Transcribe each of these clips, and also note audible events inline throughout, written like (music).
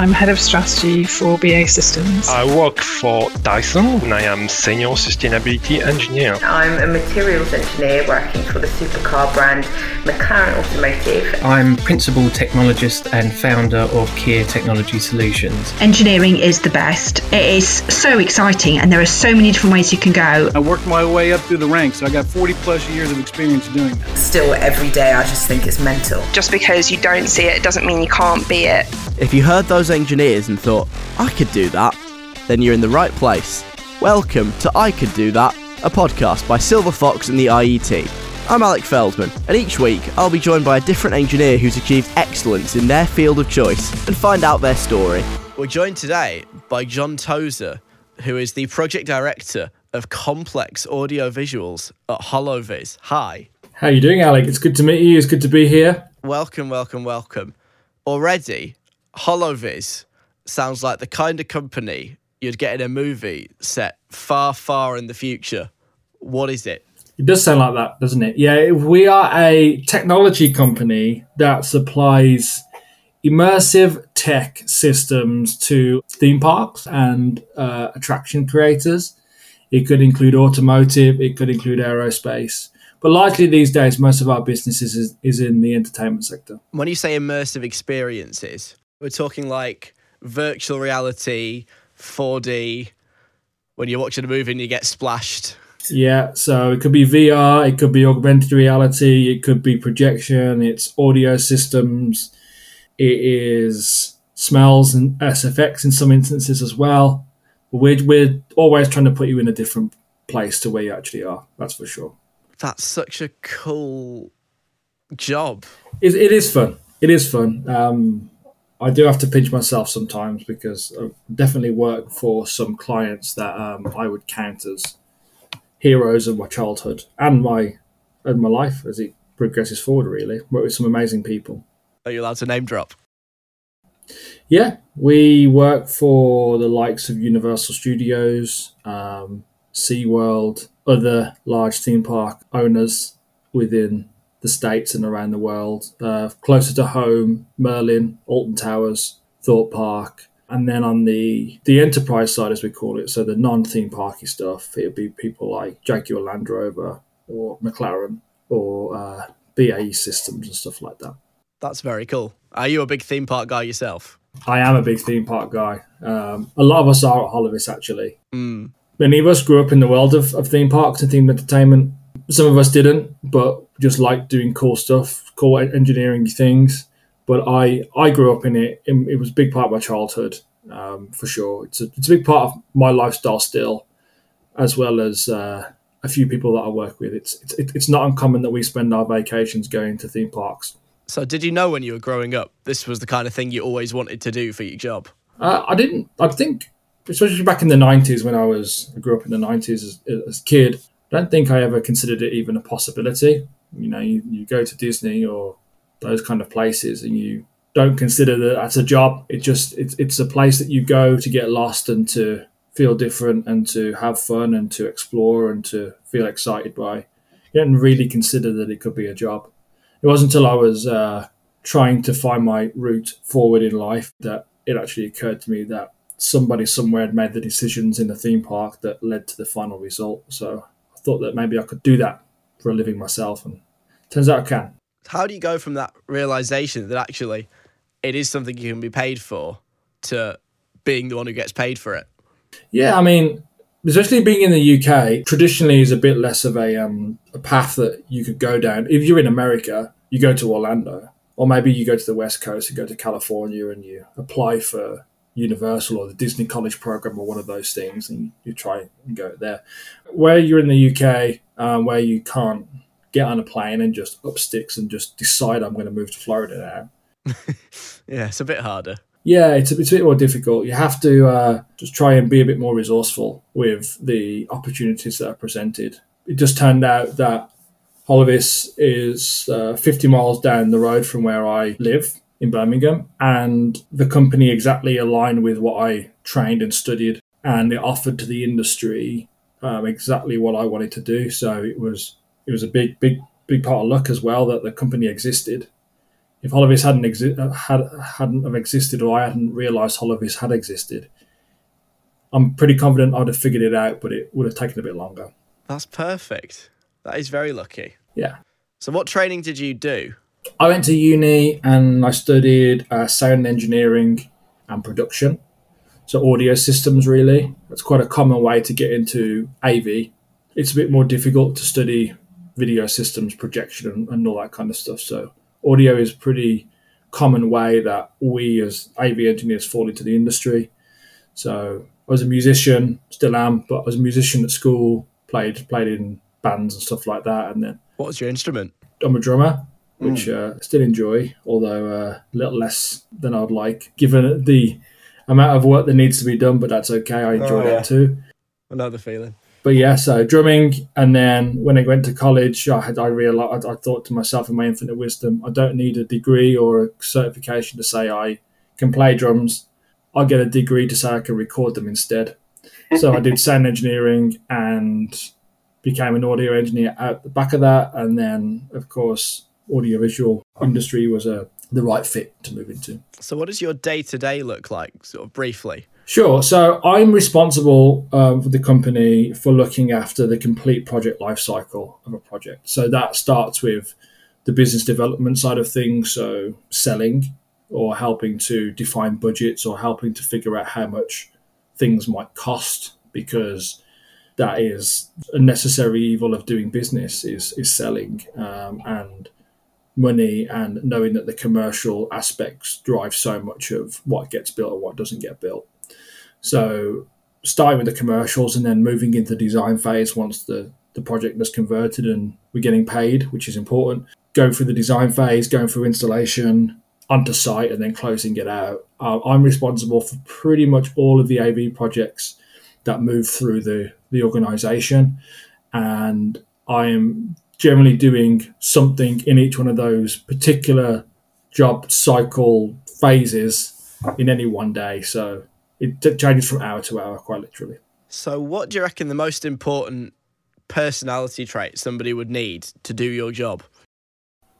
I'm head of strategy for BAE Systems. I work for Dyson and I am senior sustainability engineer. I'm a materials engineer working for the supercar brand McLaren Automotive. I'm principal technologist and founder of Kier Technology Solutions. Engineering is the best. It is so exciting and there are so many different ways you can go. I worked my way up through the ranks. I got 40 plus years of experience doing that. Still, every day I just think it's mental. Just because you don't see it, it doesn't mean you can't be it. If you heard those engineers and thought, I could do that, then you're in the right place. Welcome to I Could Do That, a podcast by Silver Fox and the IET. I'm Alec Feldman, and each week I'll be joined by a different engineer who's achieved excellence in their field of choice and find out their story. We're joined today by Jon Tozer, who is the project director of complex audio visuals at Holovis. Hi. How are you doing, Alec? It's good to meet you. It's good to be here. Welcome, welcome, welcome. Already, Holovis sounds like the kind of company you'd get in a movie set far, far in the future. What is it? It does sound like that, doesn't it? Yeah, we are a technology company that supplies immersive tech systems to theme parks and uh, attraction creators. It could include automotive, it could include aerospace. But largely these days, most of our business is, is in the entertainment sector. When you say immersive experiences, we're talking like virtual reality, 4D, when you're watching a movie and you get splashed. Yeah, so it could be VR, it could be augmented reality, it could be projection, it's audio systems, it is smells and SFX in some instances as well. We're, we're always trying to put you in a different place to where you actually are, that's for sure. That's such a cool job. It, it is fun. It is fun. Um, I do have to pinch myself sometimes because I definitely work for some clients that um, I would count as heroes of my childhood and my and my life as it progresses forward. Really, work with some amazing people. Are you allowed to name drop? Yeah, we work for the likes of Universal Studios, um, SeaWorld, other large theme park owners within the states and around the world. Uh, closer to home, Merlin, Alton Towers, Thorpe Park, and then on the the enterprise side, as we call it, so the non theme parky stuff, it'd be people like Jaguar Land Rover or McLaren or uh, BAE Systems and stuff like that. That's very cool. Are you a big theme park guy yourself? I am a big theme park guy. Um, a lot of us are at Holovis actually. Mm. Many of us grew up in the world of, of theme parks and theme entertainment. Some of us didn't, but just liked doing cool stuff, cool engineering things. But I, I grew up in it. It, it was a big part of my childhood, um, for sure. It's a, it's a big part of my lifestyle still, as well as uh, a few people that I work with. It's, it's it's not uncommon that we spend our vacations going to theme parks. So, did you know when you were growing up this was the kind of thing you always wanted to do for your job? Uh, I didn't. I think, especially back in the '90s when I was I grew up in the '90s as, as a kid. I don't think I ever considered it even a possibility. You know, you, you go to Disney or those kind of places and you don't consider that that's a job. It just it's it's a place that you go to get lost and to feel different and to have fun and to explore and to feel excited by. You didn't really consider that it could be a job. It wasn't until I was uh, trying to find my route forward in life that it actually occurred to me that somebody somewhere had made the decisions in the theme park that led to the final result. So thought that maybe I could do that for a living myself, and turns out I can. How do you go from that realization that actually it is something you can be paid for to being the one who gets paid for it? Yeah, I mean, especially being in the UK, traditionally is a bit less of a um, a path that you could go down. If you're in America, you go to Orlando, or maybe you go to the West Coast and go to California and you apply for Universal or the Disney College Program or one of those things, and you try and go there. Where you're in the UK, um, where you can't get on a plane and just up sticks and just decide I'm going to move to Florida now. (laughs) yeah, it's a bit harder. Yeah, it's a, it's a bit more difficult. You have to uh, just try and be a bit more resourceful with the opportunities that are presented. It just turned out that Holovis is uh, 50 miles down the road from where I live in Birmingham, and the company exactly aligned with what I trained and studied, and it offered to the industry um, exactly what I wanted to do. So it was it was a big, big, big part of luck as well that the company existed if Holovis hadn't exi- uh, had hadn't have existed or I hadn't realised Holovis had existed, I'm pretty confident I'd have figured it out, but it would have taken a bit longer. That's perfect. That is very lucky. Yeah. So, what training did you do? I went to uni and I studied uh, sound engineering and production. So, audio systems, really. That's quite a common way to get into AV. It's a bit more difficult to study video systems, projection, and, and all that kind of stuff. So, audio is a pretty common way that we as AV engineers fall into the industry. So, I was a musician, still am, but I was a musician at school, played played in bands and stuff like that. And then What was your instrument? I'm a drummer, which uh, I still enjoy, although uh, a little less than I'd like, given the amount of work that needs to be done. But that's okay. I enjoy Oh, yeah. that too. I know the feeling. But yeah, so drumming, and then when I went to college, I had I realized I thought to myself in my infinite wisdom, I don't need a degree or a certification to say I can play drums. I'll get a degree to say I can record them instead. So I did (laughs) sound engineering and became an audio engineer at the back of that, and then of course audiovisual industry was a the right fit to move into. So, what does your day to day look like, sort of briefly? Sure. So I'm responsible um, for the company for looking after the complete project lifecycle of a project. So that starts with the business development side of things, so selling or helping to define budgets or helping to figure out how much things might cost because that is a necessary evil of doing business is is selling um, and money and knowing that the commercial aspects drive so much of what gets built and what doesn't get built. So starting with the commercials and then moving into the design phase once the, the project is converted and we're getting paid, which is important. Going through the design phase, going through installation, onto site, and then closing it out. I'm responsible for pretty much all of the AV projects that move through the, the organization. And I am generally doing something in each one of those particular job cycle phases in any one day. So it changes from hour to hour, quite literally. So, what do you reckon the most important personality trait somebody would need to do your job?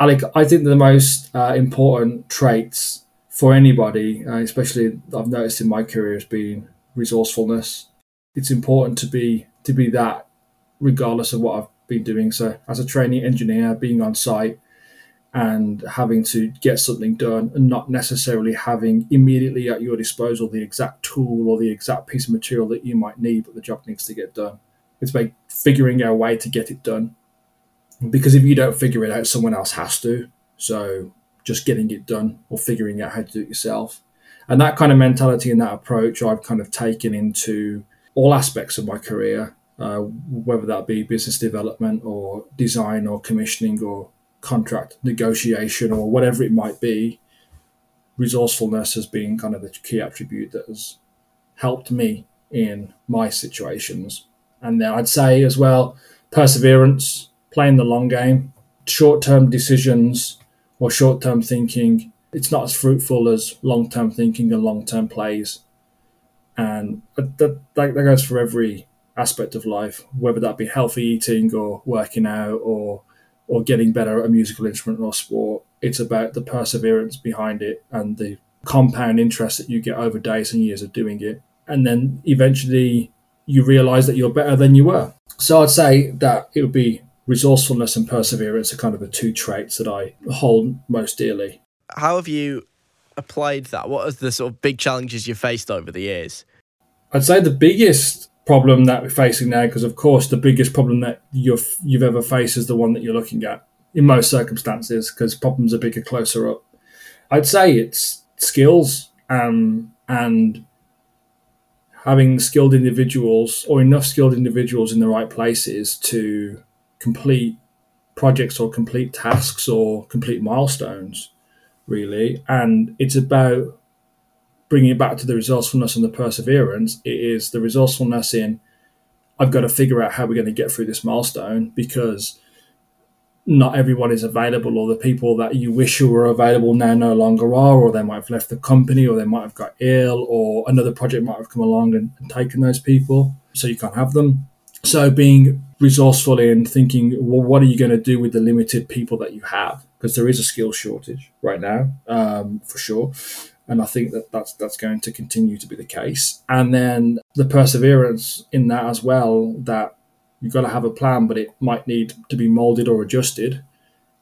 Alec, I think the most uh, important traits for anybody, uh, especially I've noticed in my career, has been resourcefulness. It's important to be to be that, regardless of what I've been doing. So, as a training engineer, being on site and having to get something done, and not necessarily having immediately at your disposal the exact tool or the exact piece of material that you might need, but the job needs to get done. It's about figuring out a way to get it done because if you don't figure it out, someone else has to. So just getting it done or figuring out how to do it yourself. And that kind of mentality and that approach I've kind of taken into all aspects of my career, uh, whether that be business development or design or commissioning or contract negotiation or whatever it might be. Resourcefulness has been kind of the key attribute that has helped me in my situations. And then I'd say as well, perseverance, playing the long game, short term decisions or short term thinking. It's not as fruitful as long term thinking and long term plays. And that, that, that goes for every aspect of life, whether that be healthy eating or working out or or getting better at a musical instrument or sport. It's about the perseverance behind it and the compound interest that you get over days and years of doing it. And then eventually you realize that you're better than you were. So I'd say that it would be resourcefulness and perseverance are kind of the two traits that I hold most dearly. How have you applied that? What are the sort of big challenges you faced over the years? I'd say the biggest problem that we're facing now, because of course the biggest problem that you've you've ever faced is the one that you're looking at in most circumstances, because problems are bigger closer up. I'd say it's skills um, and having skilled individuals or enough skilled individuals in the right places to complete projects or complete tasks or complete milestones, really. And it's about bringing it back to the resourcefulness and the perseverance. It is the resourcefulness in I've got to figure out how we're going to get through this milestone because not everyone is available, or the people that you wish you were available now no longer are, or they might have left the company, or they might have got ill, or another project might have come along and, and taken those people, so you can't have them. So being resourceful in thinking, well, what are you going to do with the limited people that you have? because there is a skill shortage right now, um, for sure. And I think that that's, that's going to continue to be the case. And then the perseverance in that as well, that you've got to have a plan, but it might need to be molded or adjusted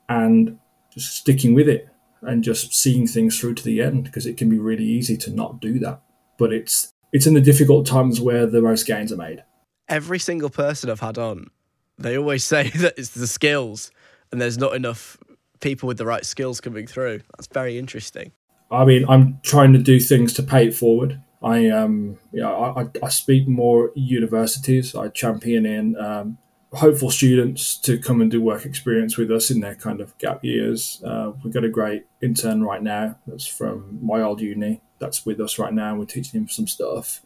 and just sticking with it and just seeing things through to the end because it can be really easy to not do that. But it's it's in the difficult times where the most gains are made. Every single person I've had on, they always (laughs) say that it's the skills and there's not enough people with the right skills coming through. That's very interesting. I mean, I'm trying to do things to pay it forward. I um, yeah, I, I speak more universities. I champion in um, hopeful students to come and do work experience with us in their kind of gap years. Uh, we've got a great intern right now that's from my old uni that's with us right now. We're teaching him some stuff.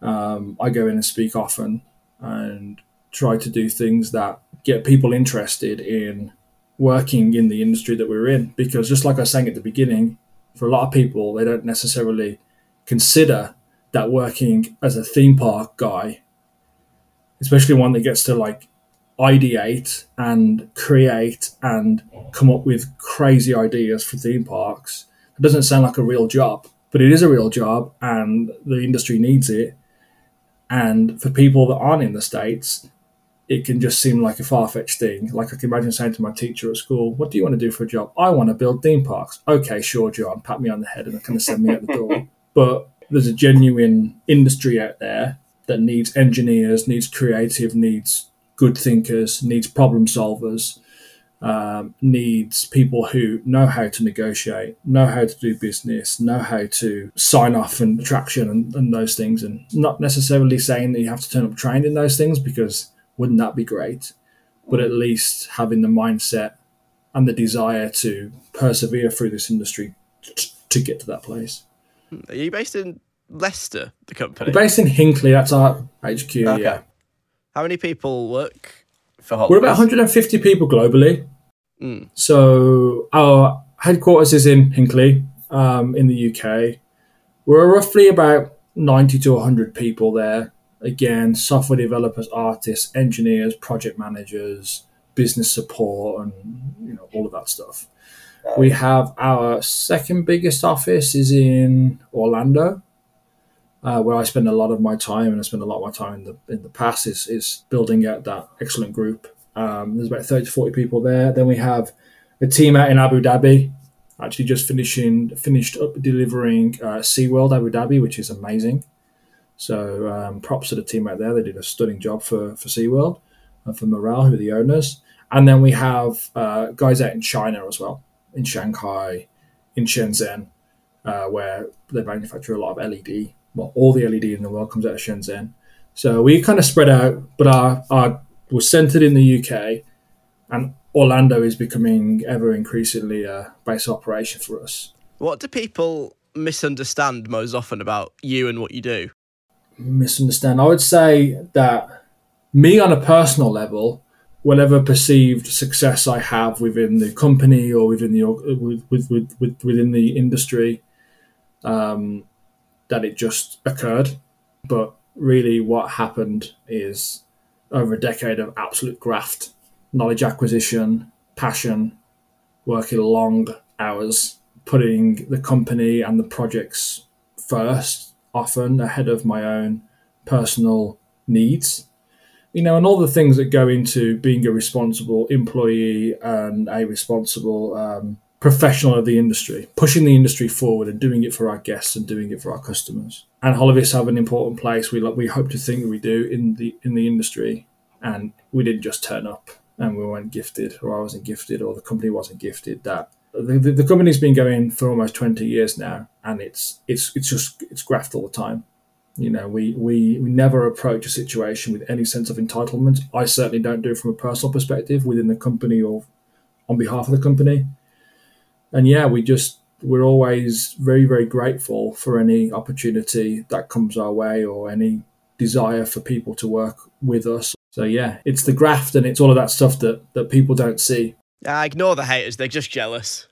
Um, I go in and speak often and try to do things that get people interested in working in the industry that we're in. Because just like I was saying at the beginning, for a lot of people, they don't necessarily consider that working as a theme park guy, especially one that gets to like ideate and create and come up with crazy ideas for theme parks, it doesn't sound like a real job, but it is a real job and the industry needs it. And for people that aren't in the States, it can just seem like a far fetched thing. Like I can imagine saying to my teacher at school, What do you want to do for a job? I want to build theme parks. Okay, sure, Jon, pat me on the head and kind of send me out the door. (laughs) But there's a genuine industry out there that needs engineers, needs creative, needs good thinkers, needs problem solvers, um, needs people who know how to negotiate, know how to do business, know how to sign off and traction and, and those things. And not necessarily saying that you have to turn up trained in those things because wouldn't that be great? But at least having the mindset and the desire to persevere through this industry t- to get to that place. Are you based in Leicester, the company? We're based in Hinckley, that's our HQ, Okay. yeah. How many people work for Hot We're about 150 people globally. Mm. So our headquarters is in Hinckley, um, in the UK. We're roughly about 90 to 100 people there. Again, software developers, artists, engineers, project managers, business support, and you know all of that stuff. We have our second biggest office is in Orlando, uh, where I spend a lot of my time, and I spend a lot of my time in the in the past is is building out that excellent group. Um, there's about 30 to 40 people there. Then we have a team out in Abu Dhabi, actually just finishing finished up delivering uh, SeaWorld Abu Dhabi, which is amazing. So um, props to the team out there. They did a stunning job for, for SeaWorld and for Miral, who are the owners. And then we have uh, guys out in China as well, in Shanghai, in Shenzhen, uh, where they manufacture a lot of LED. Well, all the LED in the world comes out of Shenzhen. So we kind of spread out, but our, our we're centered in the UK, and Orlando is becoming ever increasingly a base operation for us. What do people misunderstand most often about you and what you do? Misunderstand? I would say that me on a personal level, whatever perceived success I have within the company or within the with, with, with, with within the industry, um, that it just occurred. But really, what happened is over a decade of absolute graft, knowledge acquisition, passion, working long hours, putting the company and the projects first, often ahead of my own personal needs. You know, and all the things that go into being a responsible employee and a responsible um, professional of the industry, pushing the industry forward and doing it for our guests and doing it for our customers. And Holovis have an important place. We we hope to think that we do in the in the industry, and we didn't just turn up and we weren't gifted, or I wasn't gifted, or the company wasn't gifted. That the, the, the company's been going for almost twenty years now, and it's it's it's just it's graft all the time. You know, we, we, we never approach a situation with any sense of entitlement. I certainly don't do it from a personal perspective within the company or on behalf of the company and yeah, we just we're always very very grateful for any opportunity that comes our way or any desire for people to work with us. So yeah, it's the graft and it's all of that stuff that that people don't see. Uh, ignore the haters; they're just jealous.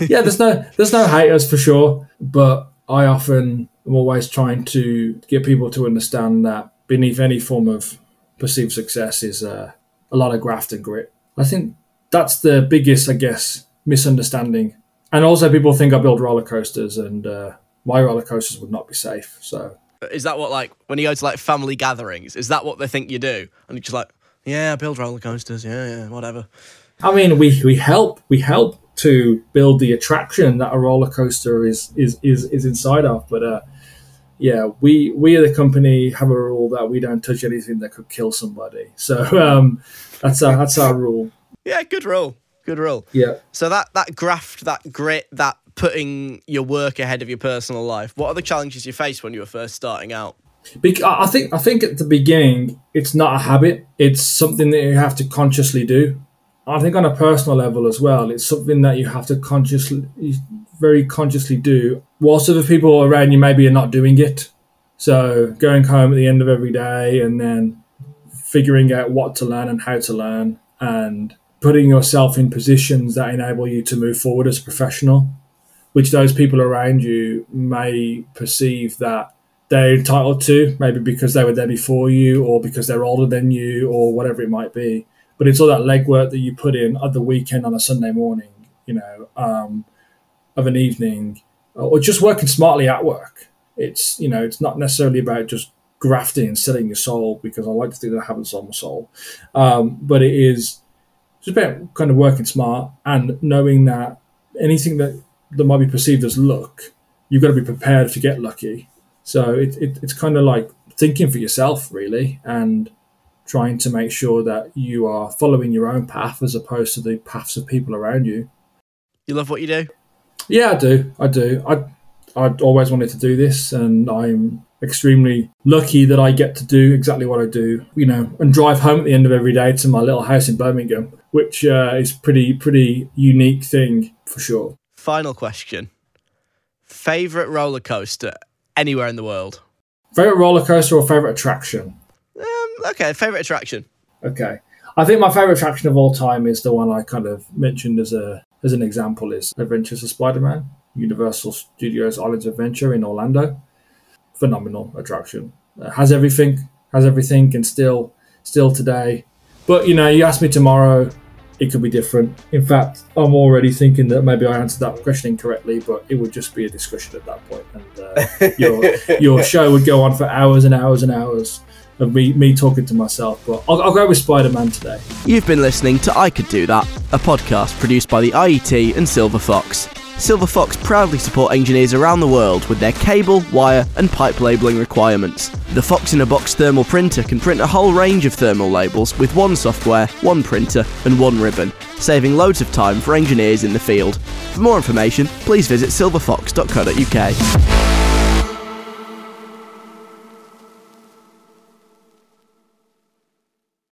Yeah, there's no there's no haters for sure, but I often am always trying to get people to understand that beneath any form of perceived success is uh, a lot of graft and grit. I think that's the biggest, I guess, misunderstanding. And also, people think I build roller coasters, and uh, my roller coasters would not be safe. So Is that what like when you go to like family gatherings? Is that what they think you do? And you're just like, yeah, I build roller coasters. Yeah, yeah, whatever. I mean, we, we help we help to build the attraction that a roller coaster is is is, is inside of. But uh, yeah, we we at the company have a rule that we don't touch anything that could kill somebody. So um, that's our that's our rule. Yeah, good rule. Good rule. Yeah. So that that graft, that grit, that putting your work ahead of your personal life. What are the challenges you faced when you were first starting out? I think I think at the beginning it's not a habit. It's something that you have to consciously do. I think on a personal level as well, it's something that you have to consciously, very consciously do. Whilst other people around you maybe are not doing it. So going home at the end of every day and then figuring out what to learn and how to learn and putting yourself in positions that enable you to move forward as a professional, which those people around you may perceive that they're entitled to, maybe because they were there before you or because they're older than you or whatever it might be. But it's all that legwork that you put in at the weekend on a Sunday morning, you know, um, of an evening, or just working smartly at work. It's you know, it's not necessarily about just grafting and selling your soul because I like to think that I haven't sold my soul, um, but it is just about kind of working smart and knowing that anything that that might be perceived as luck, you've got to be prepared to get lucky. So it, it, it's kind of like thinking for yourself, really, and trying to make sure that you are following your own path as opposed to the paths of people around you. You love what you do? Yeah, I do. I do. I I always wanted to do this, and I'm extremely lucky that I get to do exactly what I do. You know, and drive home at the end of every day to my little house in Birmingham, which uh, is pretty pretty unique thing for sure. Final question. Favorite roller coaster anywhere in the world? Favorite roller coaster or favorite attraction? Okay, favorite attraction. Okay. I think my favorite attraction of all time is the one I kind of mentioned as a as an example is Adventures of Spider-Man, Universal Studios Islands Adventure in Orlando. Phenomenal attraction. Has everything, has everything, and still still today. But you know, you ask me tomorrow, it could be different. In fact, I'm already thinking that maybe I answered that question incorrectly, but it would just be a discussion at that point, and uh, (laughs) your your show would go on for hours and hours and hours of me me talking to myself. But I'll, I'll go with Spider Man today. You've been listening to I Could Do That, a podcast produced by the IET and Silver Fox. Silver Fox proudly support engineers around the world with their cable, wire, and pipe labelling requirements. The Fox in a Box thermal printer can print a whole range of thermal labels with one software, one printer, and one ribbon, saving loads of time for engineers in the field. For more information, please visit silverfox.co.uk.